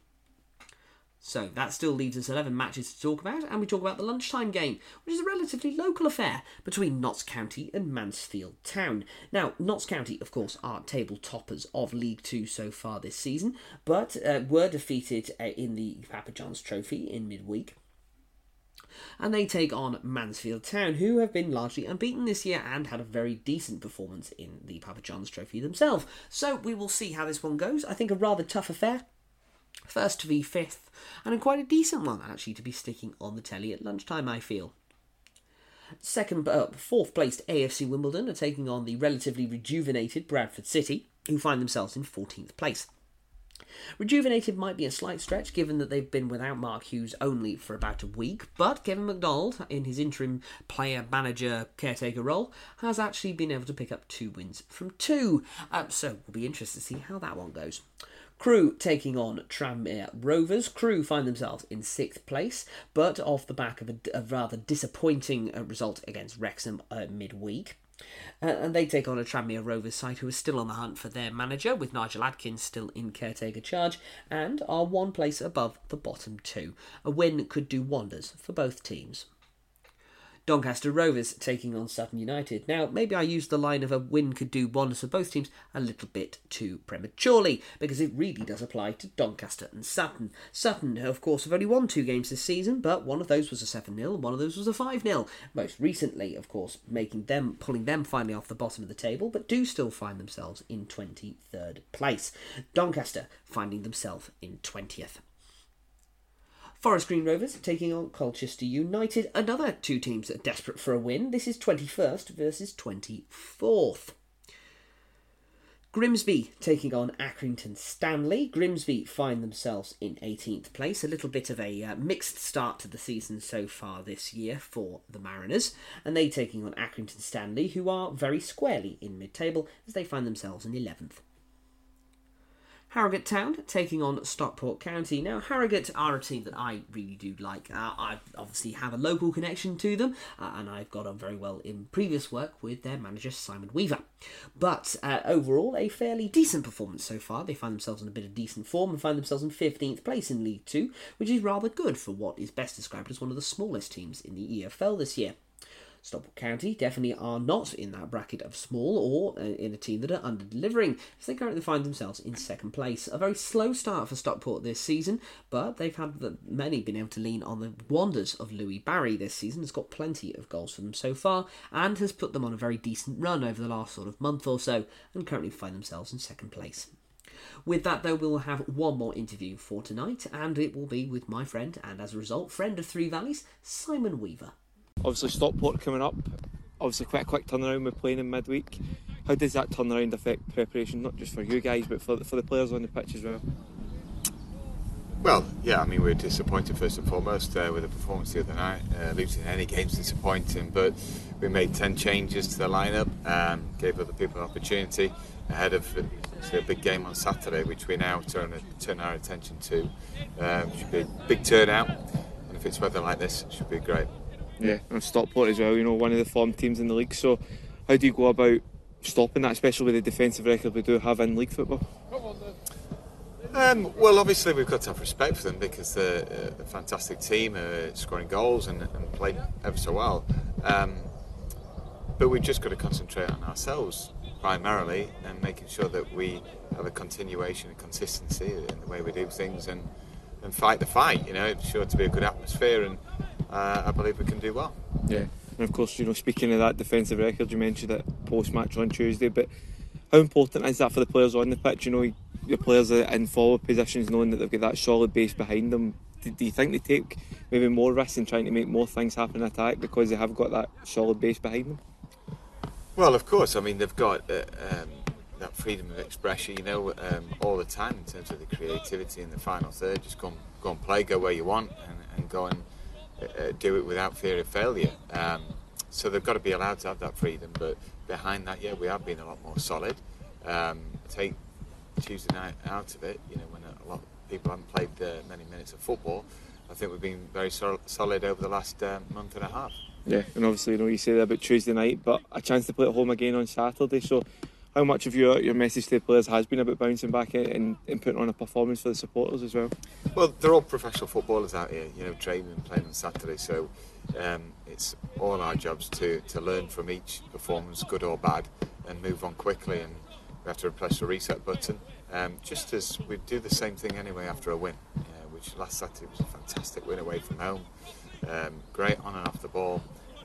S1: So that still leaves us 11 matches to talk about, and we talk about the lunchtime game, which is a relatively local affair between Notts County and Mansfield Town. Now, Notts County, of course, are table toppers of League Two so far this season, but uh, were defeated uh, in the Papa John's Trophy in midweek. And they take on Mansfield Town, who have been largely unbeaten this year and had a very decent performance in the Papa John's Trophy themselves. So we will see how this one goes. I think a rather tough affair. First to be fifth, and quite a decent one actually to be sticking on the telly at lunchtime, I feel. Second, uh, fourth placed AFC Wimbledon are taking on the relatively rejuvenated Bradford City, who find themselves in 14th place. Rejuvenated might be a slight stretch given that they've been without Mark Hughes only for about a week, but Kevin McDonald, in his interim player manager caretaker role, has actually been able to pick up two wins from two. Uh, so we'll be interested to see how that one goes. Crewe taking on Tranmere Rovers. Crewe find themselves in sixth place, but off the back of a, a rather disappointing uh, result against Wrexham uh, midweek. Uh, and they take on a Tranmere Rovers side who are still on the hunt for their manager, with Nigel Adkins still in caretaker charge, and are one place above the bottom two. A win could do wonders for both teams. Doncaster Rovers taking on Sutton United. Now, maybe I used the line of a win could do wonders for both teams a little bit too prematurely, because it really does apply to Doncaster and Sutton. Sutton, of course, have only won two games this season, but one of those was a 7 0 and one of those was a 5 0. Most recently, of course, making them, pulling them finally off the bottom of the table, but do still find themselves in 23rd place. Doncaster finding themselves in 20th. Forest Green Rovers taking on Colchester United. Another two teams that are desperate for a win. This is 21st versus 24th. Grimsby taking on Accrington Stanley. Grimsby find themselves in 18th place. A little bit of a uh, mixed start to the season so far this year for the Mariners. And they taking on Accrington Stanley, who are very squarely in mid table as they find themselves in 11th. Harrogate Town taking on Stockport County. Now, Harrogate are a team that I really do like. Uh, I obviously have a local connection to them, uh, and I've got on very well in previous work with their manager Simon Weaver. But uh, overall, a fairly decent performance so far. They find themselves in a bit of decent form and find themselves in 15th place in League Two, which is rather good for what is best described as one of the smallest teams in the EFL this year. Stockport County definitely are not in that bracket of small or uh, in a team that are under delivering, as they currently find themselves in second place. A very slow start for Stockport this season, but they've had the, many been able to lean on the wonders of Louie Barry this season. Has got plenty of goals for them so far, and has put them on a very decent run over the last sort of month or so, and currently find themselves in second place. With that, though, we'll have one more interview for tonight, and it will be with my friend, and as a result, friend of Three Valleys, Simon Weaver.
S12: Obviously, Stockport coming up. Obviously, quite a quick turnaround We're playing in midweek. How does that turnaround affect preparation, not just for you guys, but for, for the players on the pitch as well?
S13: Well, yeah, I mean, we are disappointed first and foremost uh, with the performance the other night. Uh, losing any game's disappointing, but we made 10 changes to the lineup, um, gave other people an opportunity ahead of a big game on Saturday, which we now turn, turn our attention to. Um, should be a big turnout, and if it's weather like this, it should be great.
S12: Yeah, and Stockport as well, you know, one of the form teams in the league. So, how do you go about stopping that, especially with the defensive record we do have in league football?
S13: Um, well, obviously we've got to have respect for them because they're a fantastic team, uh, scoring goals and, and playing ever so well. Um, but we've just got to concentrate on ourselves primarily and making sure that we have a continuation and consistency in the way we do things and, and fight the fight. You know, it's sure to be a good atmosphere, and uh, I believe we can do well.
S12: Yeah, and of course, you know, speaking of that defensive record, you mentioned it post match on Tuesday, but how important is that for the players on the pitch? You know, the players in forward positions knowing that they've got that solid base behind them. Do, do you think they take maybe more risks in trying to make more things happen in attack because they have got that solid base behind them?
S13: Well, of course. I mean, they've got uh, um, that freedom of expression, you know, um, all the time in terms of the creativity in the final third. Just go and, go and play, go where you want, and, and go and uh, do it without fear of failure. Um, so they've got to be allowed to have that freedom. But behind that, yeah, we have been a lot more solid. Um, take Tuesday night out of it, you know, when a lot of people haven't played uh, many minutes of football, I think we've been very sol- solid over the last uh, month and a half.
S12: Yeah, and obviously, you know, you say that about Tuesday night, but a chance to play at home again on Saturday. So, how much of your your message to the players has been about bouncing back and, and putting on a performance for the supporters as well?
S13: Well, they're all professional footballers out here, you know, training and playing on Saturday. So um, it's all our jobs to, to learn from each performance, good or bad, and move on quickly. And we have to press the reset button, um, just as we do the same thing anyway after a win, uh, which last Saturday was a fantastic win away from home. Um, great on and off the ball,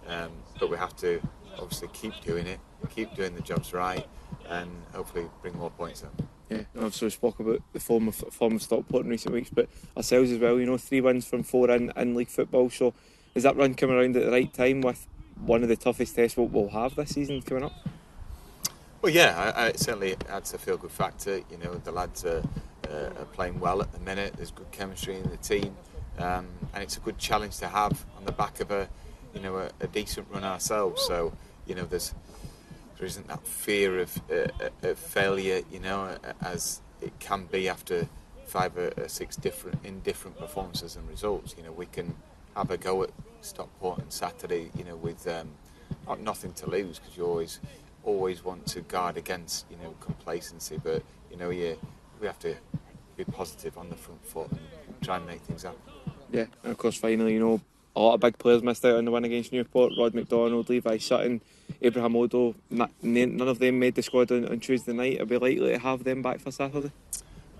S13: um, but we have to obviously keep doing it, keep doing the jobs right, and hopefully bring more points up.
S12: Yeah, and obviously we spoke about the form of form of Stockport in recent weeks, but ourselves as well. You know, three wins from four in, in league football. So, is that run coming around at the right time with one of the toughest tests we'll, we'll have this season coming up?
S13: Well, yeah, I, I, it certainly adds a feel good factor. You know, the lads are, uh, are playing well at the minute. There's good chemistry in the team, um, and it's a good challenge to have on the back of a, you know, a, a decent run ourselves. So, you know, there's there isn't that fear of, uh, of failure, you know, as it can be after five or six different indifferent performances and results. You know, we can have a go at Stockport on Saturday, you know, with um, not nothing to lose because you always always want to guard against, you know, complacency. But you know, yeah, we have to be positive on the front foot and try and make things happen.
S12: Yeah, and of course, finally, you know, a lot of big players missed out on the win against Newport. Rod McDonald, Levi Sutton, Abraham Odoh. None of them made the squad on, on Tuesday night. Are we likely to have them back for Saturday?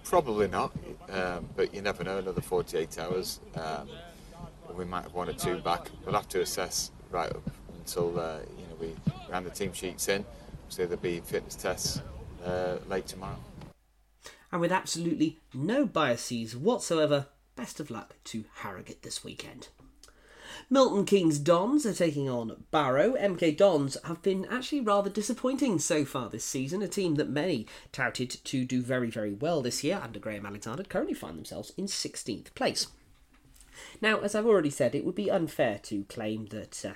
S13: Probably not, um, but you never know. Another 48 hours, um, we might have one or two back. We'll have to assess right up until uh, you know we round the team sheets in. So there'll be fitness tests uh, late tomorrow.
S1: And with absolutely no biases whatsoever, best of luck to Harrogate this weekend. Milton Keynes Dons are taking on Barrow. MK Dons have been actually rather disappointing so far this season, a team that many touted to do very, very well this year under Graham Alexander currently find themselves in 16th place. Now, as I've already said, it would be unfair to claim that uh,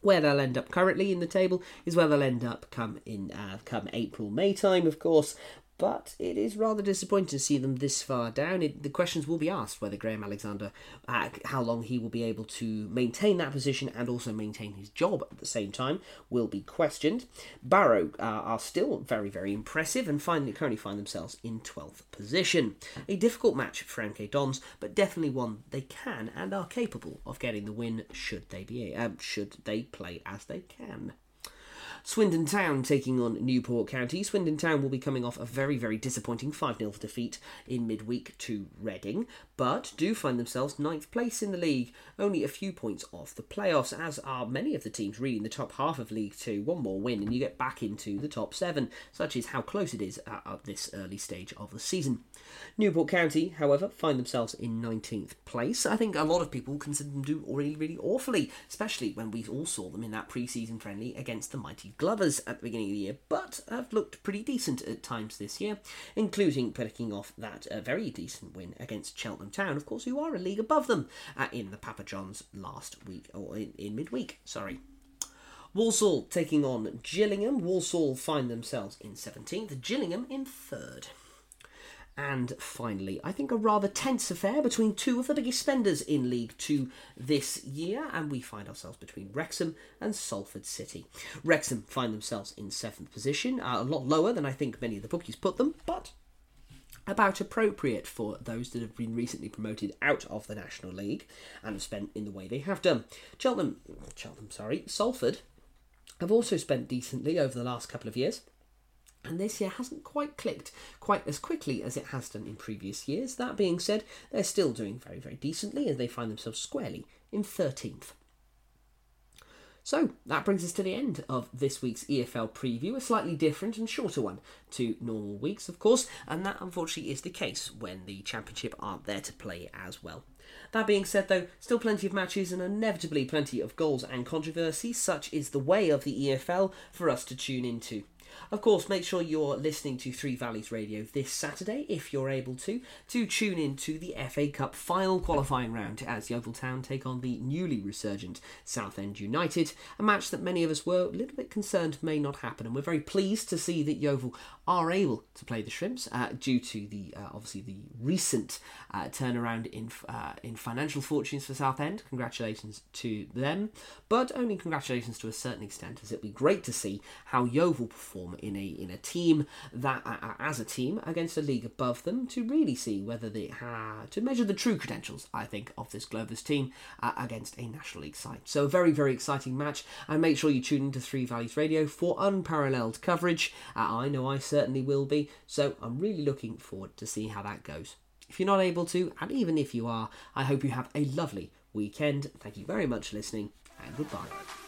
S1: where they'll end up currently in the table is where they'll end up come in uh, come April May time, of course but it is rather disappointing to see them this far down. It, the questions will be asked whether Graham Alexander, uh, how long he will be able to maintain that position and also maintain his job at the same time, will be questioned. Barrow uh, are still very, very impressive and finally currently find themselves in 12th position. A difficult match for MK Dons, but definitely one they can and are capable of getting the win should they be uh, should they play as they can. Swindon Town taking on Newport County. Swindon Town will be coming off a very, very disappointing 5 0 defeat in midweek to Reading, but do find themselves ninth place in the league, only a few points off the playoffs, as are many of the teams really in the top half of League Two. One more win and you get back into the top seven, such is how close it is at, this early stage of the season. Newport County, however, find themselves in 19th place. I think a lot of people consider them do really, really awfully, especially when we all saw them in that pre season friendly against the mighty Glovers at the beginning of the year, but have looked pretty decent at times this year, including picking off that uh, very decent win against Cheltenham Town, of course, who are a league above them uh, in the Papa Johns last week, or in, in midweek, sorry. Walsall taking on Gillingham. Walsall find themselves in 17th, Gillingham in 3rd. And finally, I think a rather tense affair between two of the biggest spenders in League Two this year, and we find ourselves between Wrexham and Salford City. Wrexham find themselves in seventh position, uh, a lot lower than I think many of the bookies put them, but about appropriate for those that have been recently promoted out of the National League and have spent in the way they have done. Cheltenham, Cheltenham, sorry, Salford have also spent decently over the last couple of years and this year hasn't quite clicked quite as quickly as it has done in previous years. That being said, they're still doing very, very decently as they find themselves squarely in 13th. So that brings us to the end of this week's EFL preview, a slightly different and shorter one to normal weeks, of course, and that unfortunately is the case when the Championship aren't there to play as well. That being said, though, still plenty of matches and inevitably plenty of goals and controversy, such is the way of the EFL for us to tune into. Of course, make sure you're listening to Three Valleys Radio this Saturday, if you're able to, to tune in to the FA Cup final qualifying round as Yeovil Town take on the newly resurgent Southend United, a match that many of us were a little bit concerned may not happen, and we're very pleased to see that Yeovil are able to play the Shrimps uh, due to the uh, obviously the recent uh, turnaround in uh, in financial fortunes for Southend. Congratulations to them, but only congratulations to a certain extent, as it'd be great to see how Yeovil perform in a in a team that uh, as a team against a league above them to really see whether they to measure the true credentials. I think of this Glovers team uh, against a National League side. So a very very exciting match, and make sure you tune into Three Valleys Radio for unparalleled coverage. Uh, I know I certainly will be. So I'm really looking forward to see how that goes. If you're not able to, and even if you are, I hope you have a lovely weekend. Thank you very much for listening, and goodbye.